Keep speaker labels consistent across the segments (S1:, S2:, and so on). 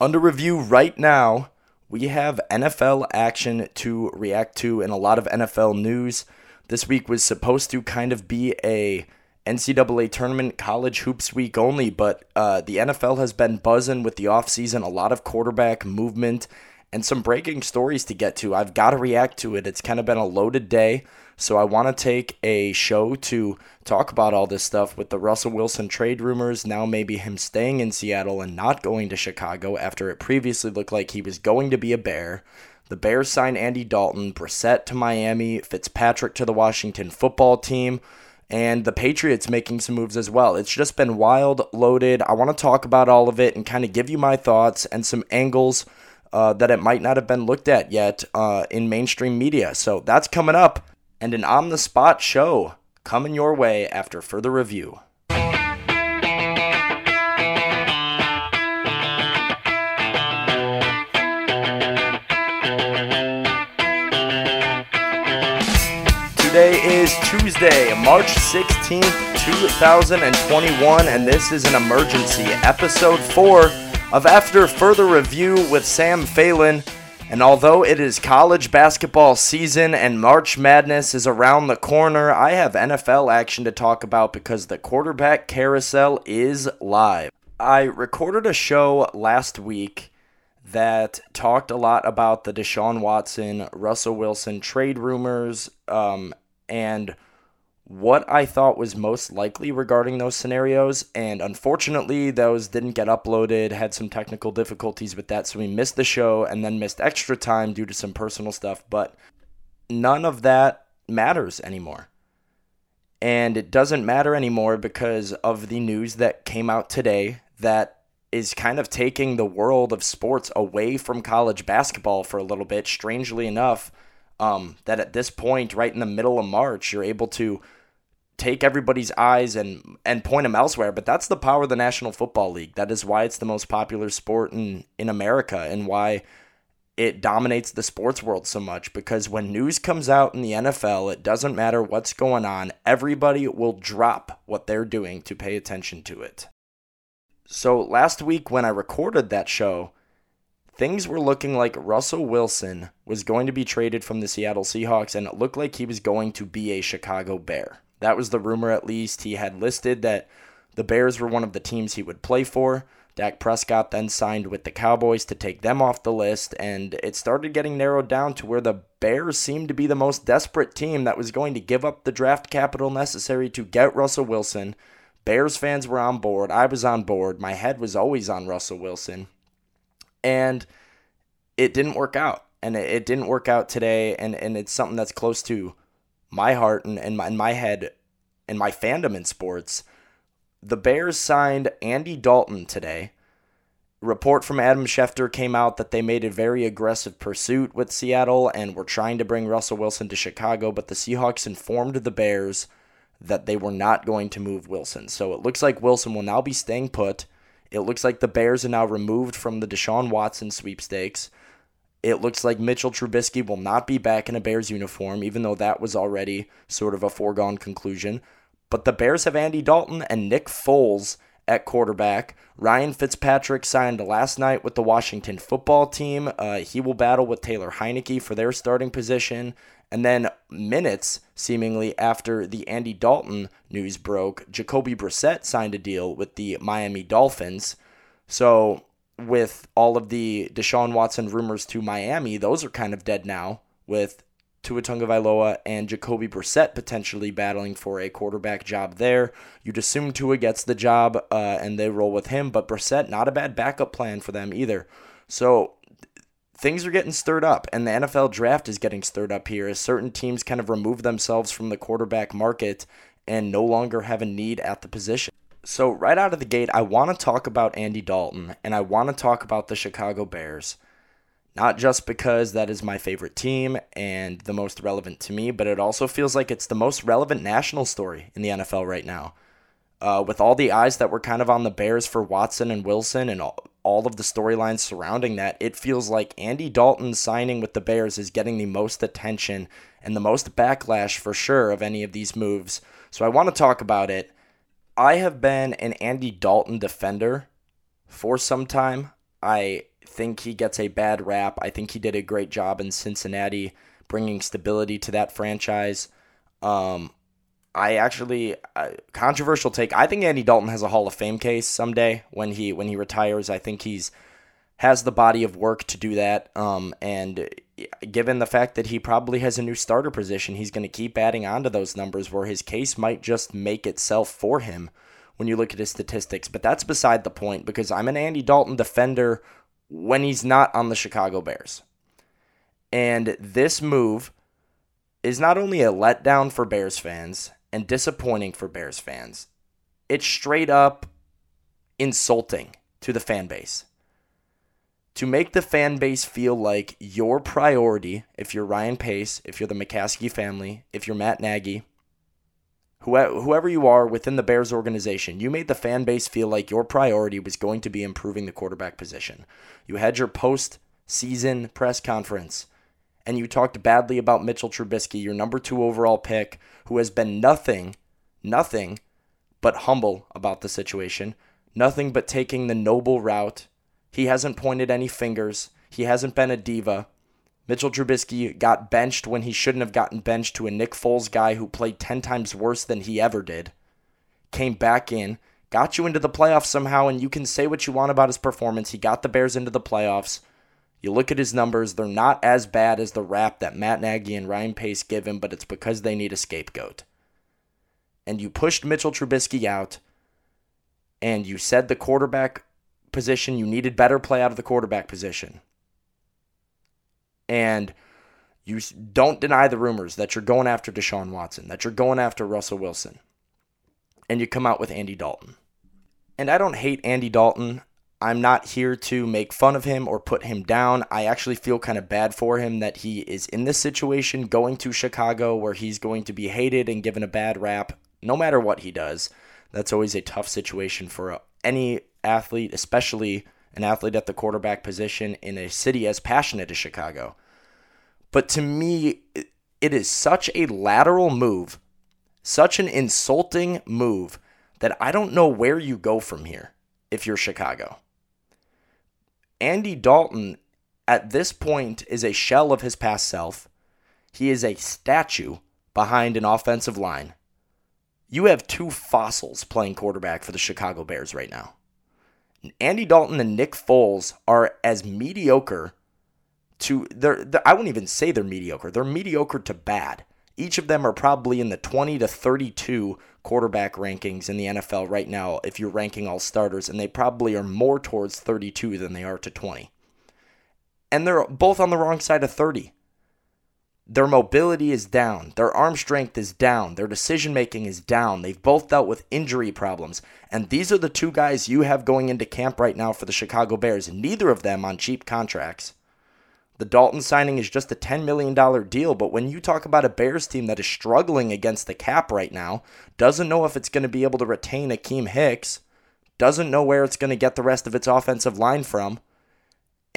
S1: Under review right now, we have NFL action to react to and a lot of NFL news. This week was supposed to kind of be a NCAA tournament college hoops week only, but uh, the NFL has been buzzing with the offseason, a lot of quarterback movement, and some breaking stories to get to. I've got to react to it. It's kind of been a loaded day. So I want to take a show to talk about all this stuff with the Russell Wilson trade rumors, now maybe him staying in Seattle and not going to Chicago after it previously looked like he was going to be a Bear. The Bears signed Andy Dalton, Brissett to Miami, Fitzpatrick to the Washington football team, and the Patriots making some moves as well. It's just been wild, loaded. I want to talk about all of it and kind of give you my thoughts and some angles uh, that it might not have been looked at yet uh, in mainstream media. So that's coming up and an on the spot show coming your way after further review. Today is Tuesday, March 16th, 2021, and this is an emergency episode 4 of After Further Review with Sam Phelan. And although it is college basketball season and March Madness is around the corner, I have NFL action to talk about because the quarterback carousel is live. I recorded a show last week that talked a lot about the Deshaun Watson, Russell Wilson trade rumors, um, and what I thought was most likely regarding those scenarios. And unfortunately, those didn't get uploaded, had some technical difficulties with that. So we missed the show and then missed extra time due to some personal stuff. But none of that matters anymore. And it doesn't matter anymore because of the news that came out today that is kind of taking the world of sports away from college basketball for a little bit, strangely enough. Um, that at this point, right in the middle of March, you're able to take everybody's eyes and and point them elsewhere but that's the power of the National Football League. That is why it's the most popular sport in in America and why it dominates the sports world so much because when news comes out in the NFL it doesn't matter what's going on everybody will drop what they're doing to pay attention to it. So last week when I recorded that show things were looking like Russell Wilson was going to be traded from the Seattle Seahawks and it looked like he was going to be a Chicago Bear that was the rumor, at least. He had listed that the Bears were one of the teams he would play for. Dak Prescott then signed with the Cowboys to take them off the list, and it started getting narrowed down to where the Bears seemed to be the most desperate team that was going to give up the draft capital necessary to get Russell Wilson. Bears fans were on board. I was on board. My head was always on Russell Wilson. And it didn't work out. And it, didn't work out today. And, and it's something that's close to my heart and, and, my, and my head and my fandom in sports, the Bears signed Andy Dalton today. report from Adam Schefter came out that they made a very aggressive pursuit with Seattle and were trying to bring Russell Wilson to Chicago, but the Seahawks informed the Bears that they were not going to move Wilson. So it looks like Wilson will now be staying put. It looks like the Bears are now removed from the Deshaun Watson sweepstakes. It looks like Mitchell Trubisky will not be back in a Bears uniform, even though that was already sort of a foregone conclusion. But the Bears have Andy Dalton and Nick Foles at quarterback. Ryan Fitzpatrick signed last night with the Washington football team. Uh, he will battle with Taylor Heinicke for their starting position. And then minutes, seemingly after the Andy Dalton news broke, Jacoby Brissett signed a deal with the Miami Dolphins. So with all of the Deshaun Watson rumors to Miami, those are kind of dead now with Tua Tagovailoa and Jacoby Brissett potentially battling for a quarterback job there. You'd assume Tua gets the job uh, and they roll with him, but Brissett not a bad backup plan for them either. So things are getting stirred up, and the NFL draft is getting stirred up here as certain teams kind of remove themselves from the quarterback market and no longer have a need at the position. So, right out of the gate, I want to talk about Andy Dalton and I want to talk about the Chicago Bears. Not just because that is my favorite team and the most relevant to me, but it also feels like it's the most relevant national story in the NFL right now. Uh, with all the eyes that were kind of on the Bears for Watson and Wilson and all, all of the storylines surrounding that, it feels like Andy Dalton signing with the Bears is getting the most attention and the most backlash for sure of any of these moves. So I want to talk about it. I have been an Andy Dalton defender for some time. I think he gets a bad rap. I think he did a great job in Cincinnati bringing stability to that franchise. Um, I actually uh, controversial take. I think Andy Dalton has a Hall of Fame case someday when he when he retires. I think he's has the body of work to do that. Um, and given the fact that he probably has a new starter position, he's going to keep adding on to those numbers where his case might just make itself for him when you look at his statistics. But that's beside the point because I'm an Andy Dalton defender when he's not on the Chicago Bears. And this move is not only a letdown for Bears fans and disappointing for Bears fans, it's straight up insulting to the fan base. To make the fan base feel like your priority, if you're Ryan Pace, if you're the McCaskey family, if you're Matt Nagy, whoever you are within the Bears organization, you made the fan base feel like your priority was going to be improving the quarterback position. You had your post season press conference and you talked badly about Mitchell Trubisky, your number two overall pick, who has been nothing, nothing but humble about the situation, nothing but taking the noble route. He hasn't pointed any fingers, he hasn't been a diva. Mitchell Trubisky got benched when he shouldn't have gotten benched to a Nick Foles guy who played 10 times worse than he ever did. Came back in, got you into the playoffs somehow, and you can say what you want about his performance. He got the Bears into the playoffs. You look at his numbers, they're not as bad as the rap that Matt Nagy and Ryan Pace give him, but it's because they need a scapegoat. And you pushed Mitchell Trubisky out, and you said the quarterback position, you needed better play out of the quarterback position and you don't deny the rumors that you're going after Deshaun Watson, that you're going after Russell Wilson, and you come out with Andy Dalton. And I don't hate Andy Dalton. I'm not here to make fun of him or put him down. I actually feel kind of bad for him that he is in this situation going to Chicago where he's going to be hated and given a bad rap no matter what he does. That's always a tough situation for any athlete, especially an athlete at the quarterback position in a city as passionate as Chicago. But to me, it is such a lateral move, such an insulting move that I don't know where you go from here if you're Chicago. Andy Dalton, at this point, is a shell of his past self. He is a statue behind an offensive line. You have two fossils playing quarterback for the Chicago Bears right now. Andy Dalton and Nick Foles are as mediocre to they're, they're, I wouldn't even say they're mediocre. They're mediocre to bad. Each of them are probably in the 20 to 32 quarterback rankings in the NFL right now if you're ranking all starters and they probably are more towards 32 than they are to 20. And they're both on the wrong side of 30. Their mobility is down. Their arm strength is down. Their decision making is down. They've both dealt with injury problems. And these are the two guys you have going into camp right now for the Chicago Bears, neither of them on cheap contracts. The Dalton signing is just a $10 million deal, but when you talk about a Bears team that is struggling against the cap right now, doesn't know if it's going to be able to retain Akiem Hicks, doesn't know where it's going to get the rest of its offensive line from,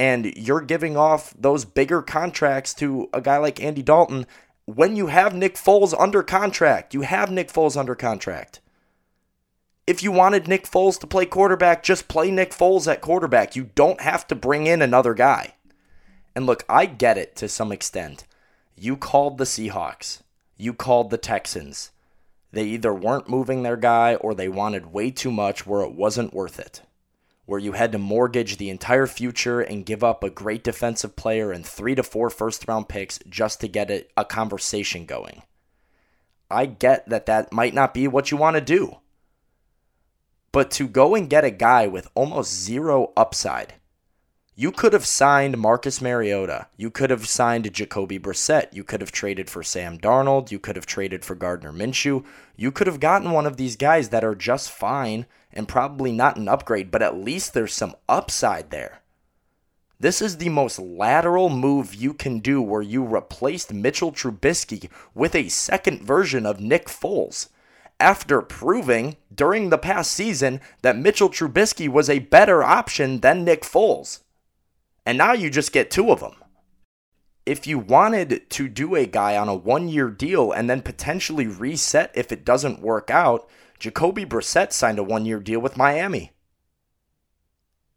S1: and you're giving off those bigger contracts to a guy like Andy Dalton when you have Nick Foles under contract. You have Nick Foles under contract. If you wanted Nick Foles to play quarterback, just play Nick Foles at quarterback. You don't have to bring in another guy. And look, I get it to some extent. You called the Seahawks, you called the Texans. They either weren't moving their guy or they wanted way too much where it wasn't worth it where you had to mortgage the entire future and give up a great defensive player and three to four first round picks just to get a, a conversation going. I get that that might not be what you want to do. But to go and get a guy with almost zero upside, you could have signed Marcus Mariota. You could have signed Jacoby Brissett. You could have traded for Sam Darnold. You could have traded for Gardner Minshew. You could have gotten one of these guys that are just fine and probably not an upgrade, but at least there's some upside there. This is the most lateral move you can do where you replaced Mitchell Trubisky with a second version of Nick Foles after proving during the past season that Mitchell Trubisky was a better option than Nick Foles. And now you just get two of them. If you wanted to do a guy on a one year deal and then potentially reset if it doesn't work out, Jacoby Brissett signed a one year deal with Miami.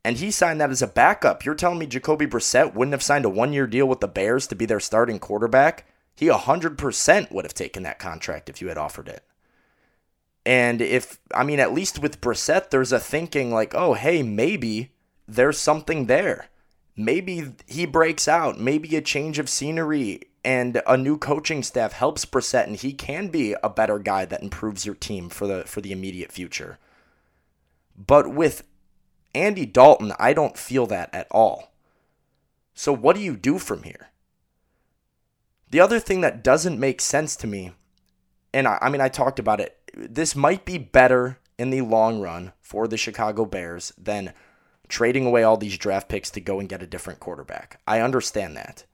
S1: And he signed that as a backup. You're telling me Jacoby Brissett wouldn't have signed a one year deal with the Bears to be their starting quarterback? He 100% would have taken that contract if you had offered it. And if, I mean, at least with Brissett, there's a thinking like, oh, hey, maybe there's something there. Maybe he breaks out. Maybe a change of scenery and a new coaching staff helps Brissett, and he can be a better guy that improves your team for the for the immediate future. But with Andy Dalton, I don't feel that at all. So what do you do from here? The other thing that doesn't make sense to me, and I, I mean I talked about it, this might be better in the long run for the Chicago Bears than trading away all these draft picks to go and get a different quarterback. I understand that.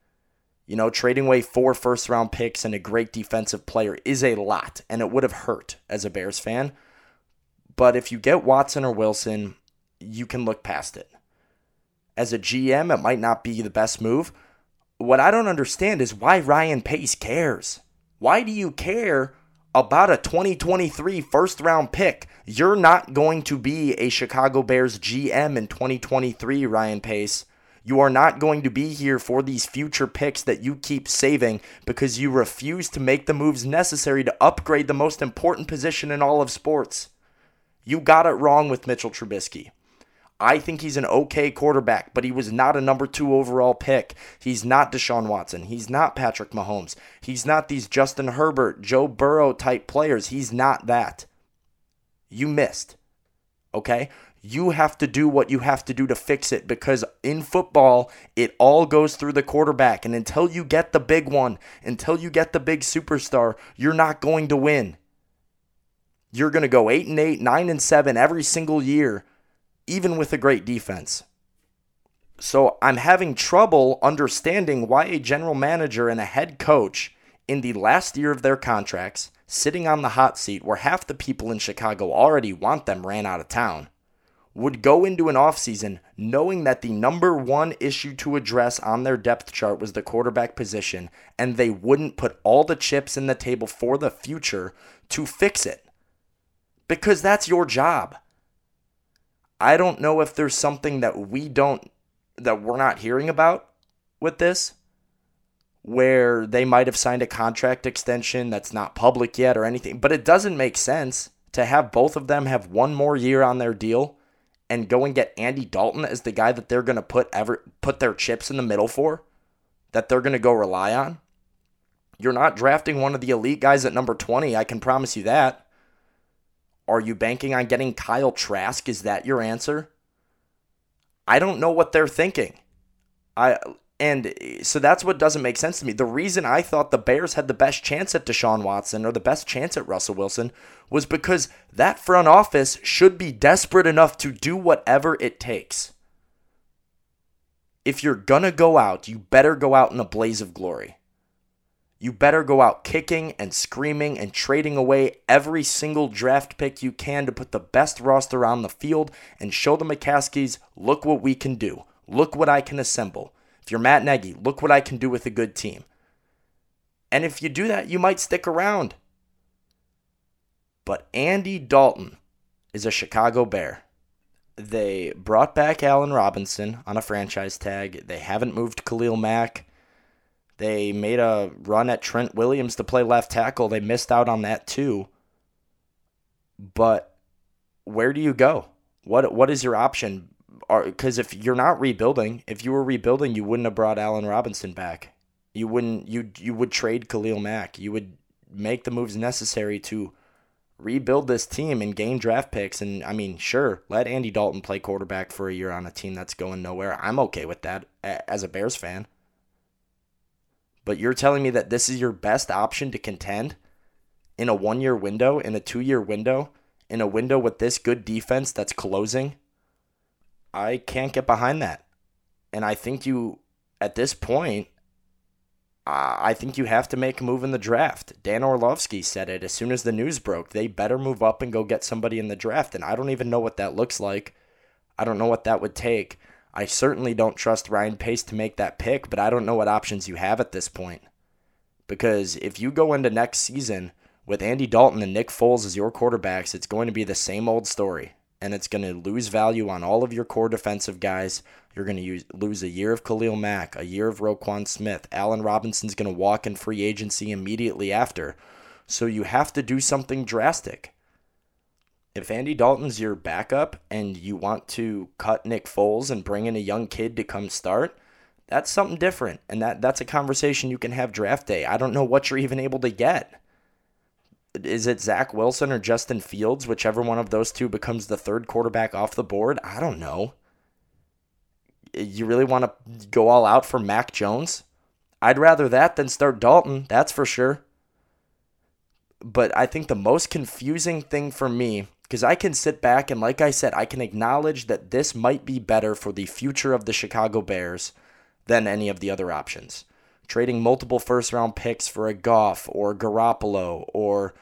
S1: You know, trading away four first round picks and a great defensive player is a lot, and it would have hurt as a Bears fan. But if you get Watson or Wilson, you can look past it. As a GM, it might not be the best move. What I don't understand is why Ryan Pace cares. Why do you care about a 2023 first round pick. You're not going to be a Chicago Bears GM in 2023, Ryan Pace. You are not going to be here for these future picks that you keep saving because you refuse to make the moves necessary to upgrade the most important position in all of sports. You got it wrong with Mitchell Trubisky. I think he's an okay quarterback, but he was not a number two overall pick. He's not Deshaun Watson. He's not Patrick Mahomes. He's not these Justin Herbert, Joe Burrow type players. He's not that. You missed. Okay? You have to do what you have to do to fix it because in football, it all goes through the quarterback. And until you get the big one, until you get the big superstar, you're not going to win. You're going to go 8 and 8, 9 and 7 every single year even with a great defense. So I'm having trouble understanding why a general manager and a head coach in the last year of their contracts, sitting on the hot seat where half the people in Chicago already want them ran out of town, would go into an offseason knowing that the number one issue to address on their depth chart was the quarterback position, and they wouldn't put all the chips in the table for the future to fix it. Because that's your job. I don't know if there's something that we don't that we're not hearing about with this where they might have signed a contract extension that's not public yet or anything, but it doesn't make sense to have both of them have one more year on their deal and go and get Andy Dalton as the guy that they're going to put ever put their chips in the middle for that they're going to go rely on. You're not drafting one of the elite guys at number 20, I can promise you that. Are you banking on getting Kyle Trask? Is that your answer? I don't know what they're thinking. I and so that's what doesn't make sense to me. The reason I thought the Bears had the best chance at Deshaun Watson or the best chance at Russell Wilson was because that front office should be desperate enough to do whatever it takes. If you're going to go out, you better go out in a blaze of glory you better go out kicking and screaming and trading away every single draft pick you can to put the best roster on the field and show the McCaskies, look what we can do. Look what I can assemble. If you're Matt Nagy, look what I can do with a good team. And if you do that, you might stick around. But Andy Dalton is a Chicago Bear. They brought back Allen Robinson on a franchise tag. They haven't moved Khalil Mack. They made a run at Trent Williams to play left tackle. They missed out on that too. But where do you go? What what is your option? Because if you're not rebuilding, if you were rebuilding, you wouldn't have brought Allen Robinson back. You wouldn't. You you would trade Khalil Mack. You would make the moves necessary to rebuild this team and gain draft picks. And I mean, sure, let Andy Dalton play quarterback for a year on a team that's going nowhere. I'm okay with that as a Bears fan. But you're telling me that this is your best option to contend in a one year window, in a two year window, in a window with this good defense that's closing? I can't get behind that. And I think you, at this point, I think you have to make a move in the draft. Dan Orlovsky said it as soon as the news broke. They better move up and go get somebody in the draft. And I don't even know what that looks like. I don't know what that would take. I certainly don't trust Ryan Pace to make that pick, but I don't know what options you have at this point. Because if you go into next season with Andy Dalton and Nick Foles as your quarterbacks, it's going to be the same old story. and it's going to lose value on all of your core defensive guys. You're going to lose a year of Khalil Mack, a year of Roquan Smith. Allen Robinson's going to walk in free agency immediately after. So you have to do something drastic. If Andy Dalton's your backup and you want to cut Nick Foles and bring in a young kid to come start, that's something different. And that, that's a conversation you can have draft day. I don't know what you're even able to get. Is it Zach Wilson or Justin Fields? Whichever one of those two becomes the third quarterback off the board? I don't know. You really want to go all out for Mac Jones? I'd rather that than start Dalton, that's for sure. But I think the most confusing thing for me, because I can sit back and, like I said, I can acknowledge that this might be better for the future of the Chicago Bears than any of the other options. Trading multiple first round picks for a Goff or Garoppolo or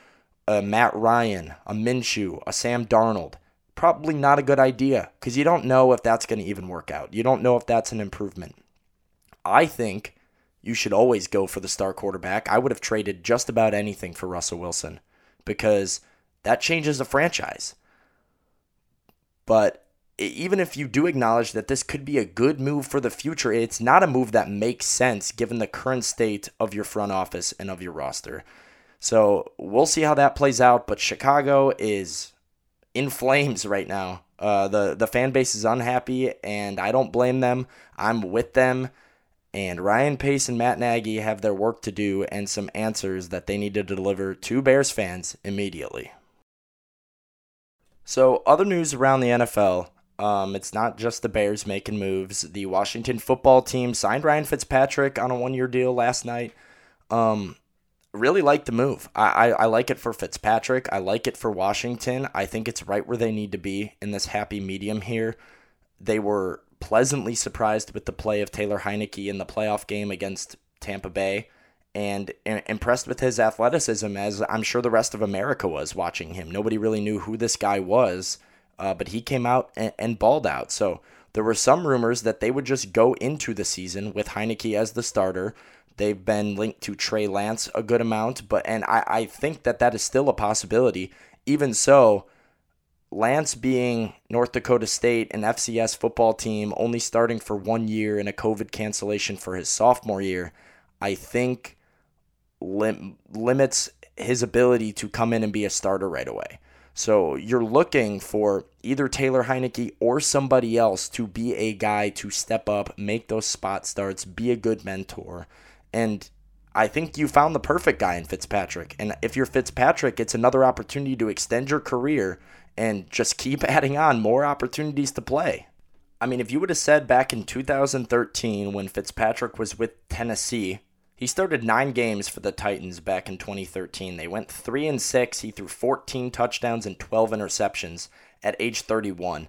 S1: a Matt Ryan, a Minshew, a Sam Darnold. Probably not a good idea because you don't know if that's going to even work out. You don't know if that's an improvement. I think you should always go for the star quarterback. I would have traded just about anything for Russell Wilson because that changes the franchise. But even if you do acknowledge that this could be a good move for the future, it's not a move that makes sense given the current state of your front office and of your roster. So we'll see how that plays out. But Chicago is in flames right now. Uh, the the fan base is unhappy, and I don't blame them. I'm with them. And Ryan Pace and Matt Nagy have their work to do and some answers that they need to deliver to Bears fans immediately. So, other news around the NFL. Um, it's not just the Bears making moves. The Washington football team signed Ryan Fitzpatrick on a one year deal last night. Um, really like the move. I, I, I like it for Fitzpatrick. I like it for Washington. I think it's right where they need to be in this happy medium here. They were pleasantly surprised with the play of Taylor Heinicke in the playoff game against Tampa Bay and impressed with his athleticism, as I'm sure the rest of America was watching him. Nobody really knew who this guy was, uh, but he came out and, and balled out. So there were some rumors that they would just go into the season with Heinicke as the starter. They've been linked to Trey Lance a good amount, but and I, I think that that is still a possibility. Even so, Lance being North Dakota State, an FCS football team, only starting for one year and a COVID cancellation for his sophomore year, I think lim- limits his ability to come in and be a starter right away. So you're looking for either Taylor Heinicke or somebody else to be a guy to step up, make those spot starts, be a good mentor. And I think you found the perfect guy in Fitzpatrick. And if you're Fitzpatrick, it's another opportunity to extend your career and just keep adding on more opportunities to play. I mean, if you would have said back in 2013 when Fitzpatrick was with Tennessee, he started nine games for the Titans back in 2013. They went 3 and 6. He threw 14 touchdowns and 12 interceptions at age 31.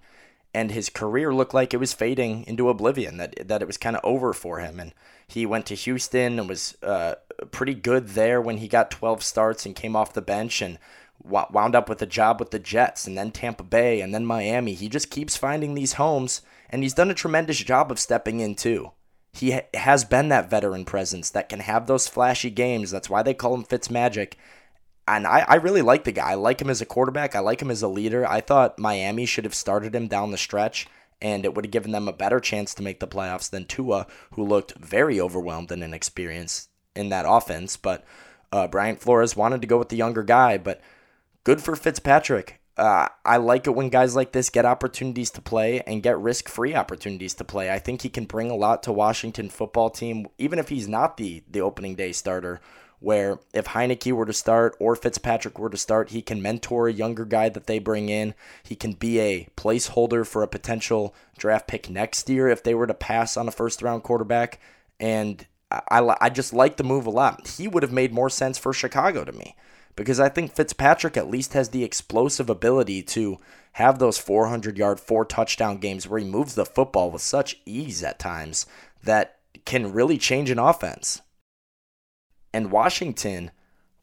S1: And his career looked like it was fading into oblivion, that, that it was kind of over for him. And he went to Houston and was uh, pretty good there when he got 12 starts and came off the bench and wound up with a job with the Jets and then Tampa Bay and then Miami. He just keeps finding these homes and he's done a tremendous job of stepping in too. He ha- has been that veteran presence that can have those flashy games. That's why they call him Fitz Magic. And I, I really like the guy. I like him as a quarterback. I like him as a leader. I thought Miami should have started him down the stretch and it would have given them a better chance to make the playoffs than Tua, who looked very overwhelmed and inexperienced in that offense. But uh, Flores wanted to go with the younger guy, but good for Fitzpatrick. Uh, I like it when guys like this get opportunities to play and get risk free opportunities to play. I think he can bring a lot to Washington football team, even if he's not the, the opening day starter. Where if Heinicke were to start or Fitzpatrick were to start, he can mentor a younger guy that they bring in. He can be a placeholder for a potential draft pick next year if they were to pass on a first round quarterback. And I, I just like the move a lot. He would have made more sense for Chicago to me because I think Fitzpatrick at least has the explosive ability to have those 400 yard, four touchdown games where he moves the football with such ease at times that can really change an offense. And Washington,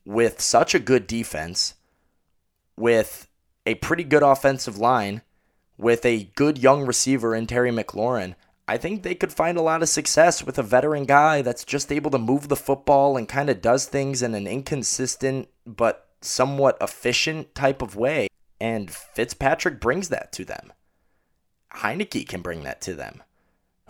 S1: with such a good defense, with a pretty good offensive line, with a good young receiver in Terry McLaurin, I think they could find a lot of success with a veteran guy that's just able to move the football and kind of does things in an inconsistent but somewhat efficient type of way. And Fitzpatrick brings that to them. Heinicke can bring that to them.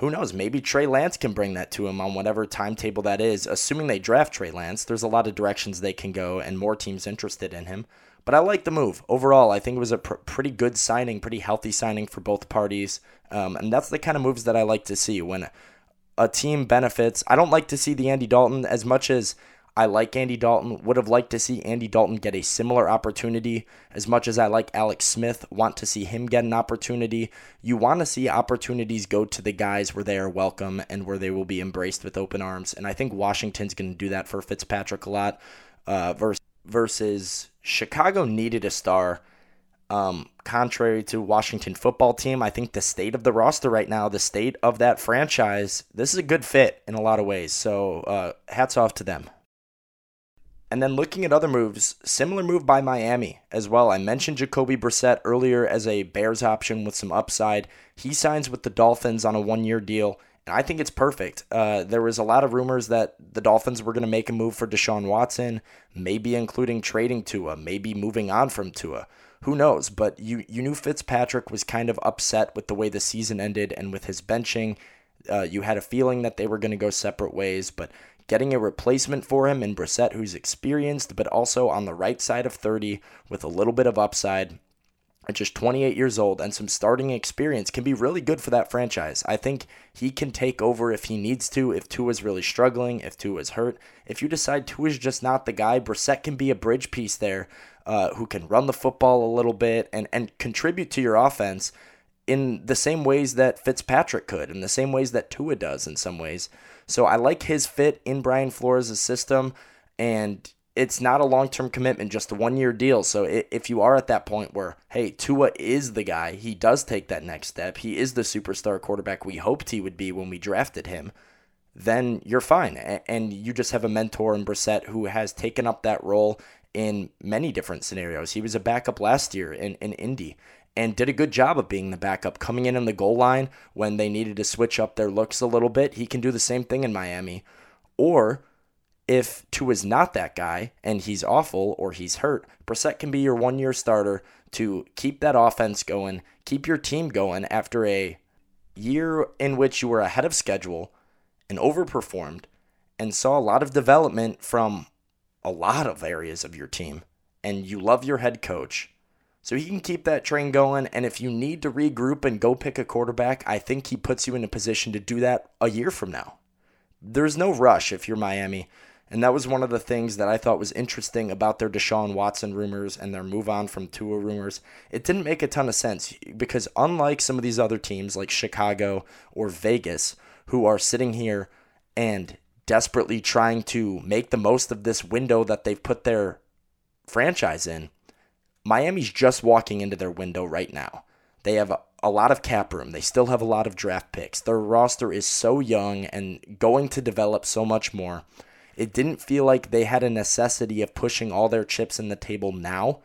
S1: Who knows? Maybe Trey Lance can bring that to him on whatever timetable that is. Assuming they draft Trey Lance, there's a lot of directions they can go and more teams interested in him. But I like the move. Overall, I think it was a pr- pretty good signing, pretty healthy signing for both parties. Um, and that's the kind of moves that I like to see when a team benefits. I don't like to see the Andy Dalton as much as I like Andy Dalton. Would have liked to see Andy Dalton get a similar opportunity as much as I like Alex Smith. Want to see him get an opportunity. You want to see opportunities go to the guys where they are welcome and where they will be embraced with open arms. And I think Washington's going to do that for Fitzpatrick a lot. Uh, versus, versus Chicago needed a star. Um, contrary to Washington football team, I think the state of the roster right now, the state of that franchise, this is a good fit in a lot of ways. So uh, hats off to them. And then looking at other moves, similar move by Miami as well. I mentioned Jacoby Brissett earlier as a Bears option with some upside. He signs with the Dolphins on a one year deal, and I think it's perfect. Uh, there was a lot of rumors that the Dolphins were going to make a move for Deshaun Watson, maybe including trading Tua, maybe moving on from Tua. Who knows? But you, you knew Fitzpatrick was kind of upset with the way the season ended and with his benching. Uh, you had a feeling that they were going to go separate ways, but getting a replacement for him in Brissett, who's experienced, but also on the right side of 30 with a little bit of upside. At just 28 years old and some starting experience can be really good for that franchise. I think he can take over if he needs to, if Tua's really struggling, if Tua's hurt. If you decide Tua's just not the guy, Brissett can be a bridge piece there uh, who can run the football a little bit and, and contribute to your offense in the same ways that Fitzpatrick could, in the same ways that Tua does in some ways. So I like his fit in Brian Flores' system, and it's not a long term commitment, just a one year deal. So if you are at that point where, hey, Tua is the guy, he does take that next step, he is the superstar quarterback we hoped he would be when we drafted him, then you're fine. And you just have a mentor in Brissett who has taken up that role in many different scenarios. He was a backup last year in, in Indy and did a good job of being the backup, coming in on the goal line when they needed to switch up their looks a little bit. He can do the same thing in Miami. Or if Tua is not that guy and he's awful or he's hurt, Brissett can be your one year starter to keep that offense going, keep your team going after a year in which you were ahead of schedule and overperformed and saw a lot of development from a lot of areas of your team. And you love your head coach so he can keep that train going. And if you need to regroup and go pick a quarterback, I think he puts you in a position to do that a year from now. There's no rush if you're Miami. And that was one of the things that I thought was interesting about their Deshaun Watson rumors and their move on from Tua rumors. It didn't make a ton of sense because, unlike some of these other teams like Chicago or Vegas, who are sitting here and desperately trying to make the most of this window that they've put their franchise in, Miami's just walking into their window right now. They have a, a lot of cap room. They still have a lot of draft picks. Their roster is so young and going to develop so much more. It didn't feel like they had a necessity of pushing all their chips in the table now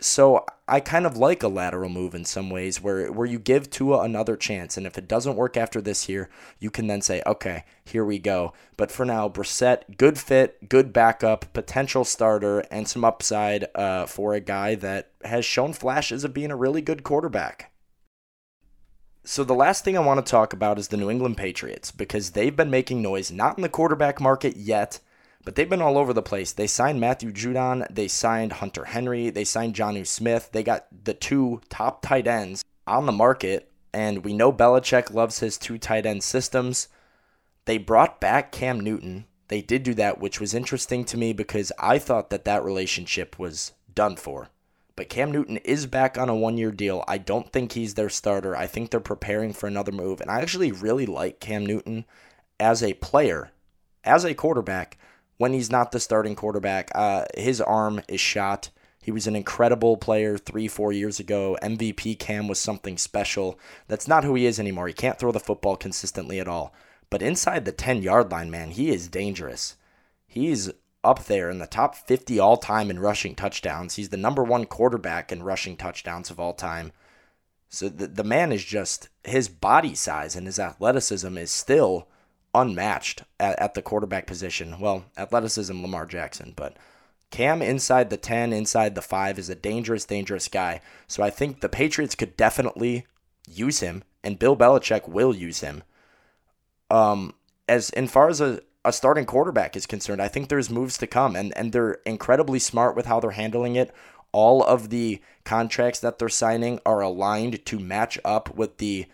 S1: so I kind of like a lateral move in some ways where where you give Tua another chance and if it doesn't work after this year, you can then say, "Okay, here we go." But for now, Brissett, good fit, good backup, potential starter and some upside uh, for a guy that has shown flashes of being a really good quarterback. So the last thing I want to talk about is the New England Patriots because they've been making noise not in the quarterback market yet but they've been all over the place. They signed Matthew Judon, they signed Hunter Henry, they signed Jonnu Smith. They got the two top tight ends on the market, and we know Belichick loves his two tight end systems. They brought back Cam Newton. They did do that, which was interesting to me because I thought that that relationship was done for. But Cam Newton is back on a one year deal. I don't think he's their starter. I think they're preparing for another move. And I actually really like Cam Newton as a player, as a quarterback when he's not the starting quarterback. Uh, his arm is shot. He was an incredible player three, four years ago. MVP Cam was something special. That's not who he is anymore. He can't throw the football consistently at all. But inside the 10 yard line, man, he is dangerous. He's up there in the top 50 all time in rushing touchdowns. He's the number one quarterback in rushing touchdowns of all time. So the, the man is just, his body size and his athleticism is still unmatched at, at the quarterback position. Well, athleticism, Lamar Jackson, but Cam inside the 10, inside the 5 is a dangerous, dangerous guy. So I think the Patriots could definitely use him, and Bill Belichick will use him. Um, as, as far as a, a starting quarterback is concerned, I think there's moves to come, and, and they're incredibly smart with how they're handling it. All of the contracts that they're signing are aligned to match up with the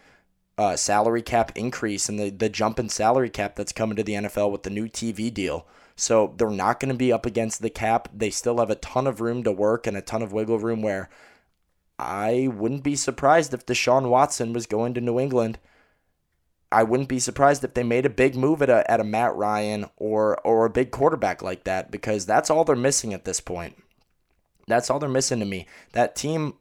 S1: uh, salary cap increase and the, the jump in salary cap that's coming to the NFL with the new TV deal. So they're not going to be up against the cap. They still have a ton of room to work and a ton of wiggle room where I wouldn't be surprised if Deshaun Watson was going to New England. I wouldn't be surprised if they made a big move at a, at a Matt Ryan or or a big quarterback like that because that's all they're missing at this point. That's all they're missing to me. That team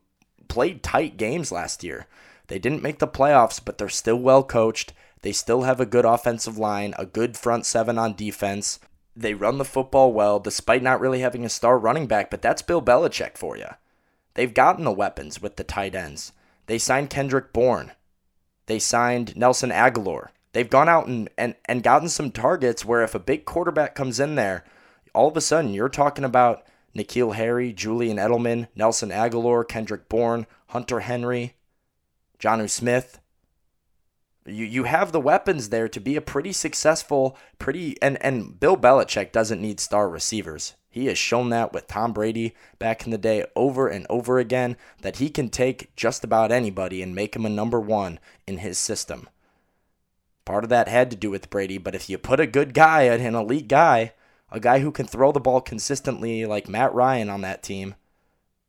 S1: played tight games last year. They didn't make the playoffs, but they're still well coached. They still have a good offensive line, a good front seven on defense. They run the football well despite not really having a star running back, but that's Bill Belichick for you. They've gotten the weapons with the tight ends. They signed Kendrick Bourne. They signed Nelson Agholor. They've gone out and, and, and gotten some targets where if a big quarterback comes in there, all of a sudden you're talking about N'Keal Harry, Julian Edelman, Nelson Agholor, Kendrick Bourne, Hunter Henry, Jonnu Smith. You you have the weapons there to be a pretty successful, pretty and and Bill Belichick doesn't need star receivers. He has shown that with Tom Brady back in the day over and over again that he can take just about anybody and make him a number 1 in his system. Part of that had to do with Brady, but if you put a good guy, an elite guy, a guy who can throw the ball consistently like Matt Ryan on that team,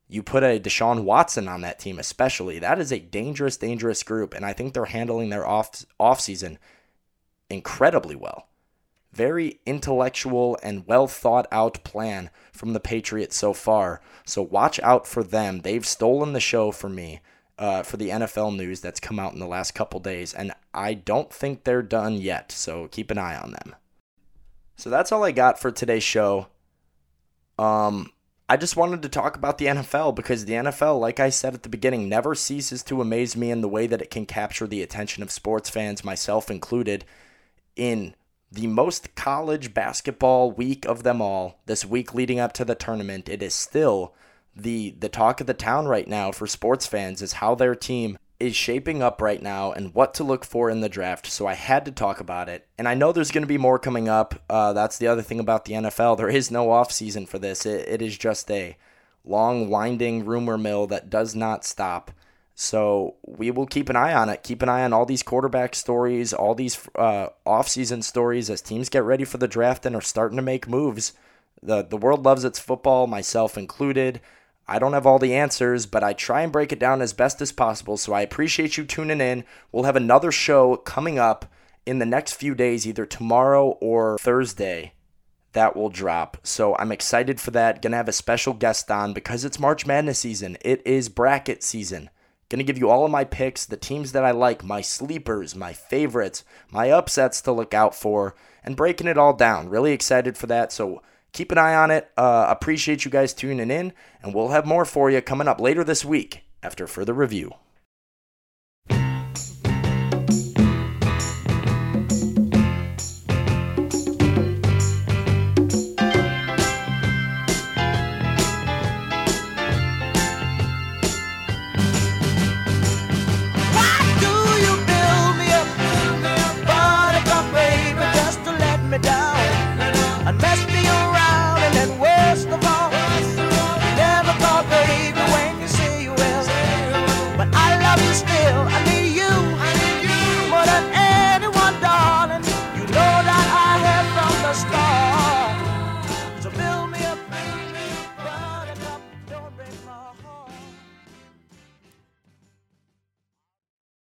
S1: you put a Deshaun Watson on that team, especially. That is a dangerous, dangerous group, and I think they're handling their off off season incredibly well. Very intellectual and well thought out plan from the Patriots so far. So watch out for them. They've stolen the show for me uh, for the NFL news that's come out in the last couple days, and I don't think they're done yet. So keep an eye on them. So that's all I got for today's show. Um, I just wanted to talk about the NFL because the NFL, like I said at the beginning, never ceases to amaze me in the way that it can capture the attention of sports fans, myself included, in the most college basketball week of them all, this week leading up to the tournament. It is still the the talk of the town right now for sports fans is how their team is shaping up right now and what to look for in the draft. So I had to talk about it. And I know there's going to be more coming up. Uh, that's the other thing about the NFL. There is no off season for this. It, it is just a long, winding rumor mill that does not stop. So we will keep an eye on it. Keep an eye on all these quarterback stories, all these uh, off-season stories as teams get ready for the draft and are starting to make moves. the The world loves its football, myself included. I don't have all the answers, but I try and break it down as best as possible. So I appreciate you tuning in. We'll have another show coming up in the next few days, either tomorrow or Thursday, that will drop. So I'm excited for that. Gonna have a special guest on because it's March Madness season, it is bracket season. Gonna give you all of my picks, the teams that I like, my sleepers, my favorites, my upsets to look out for, and breaking it all down. Really excited for that. So keep an eye on it. Uh, appreciate you guys tuning in, and we'll have more for you coming up later this week after further review.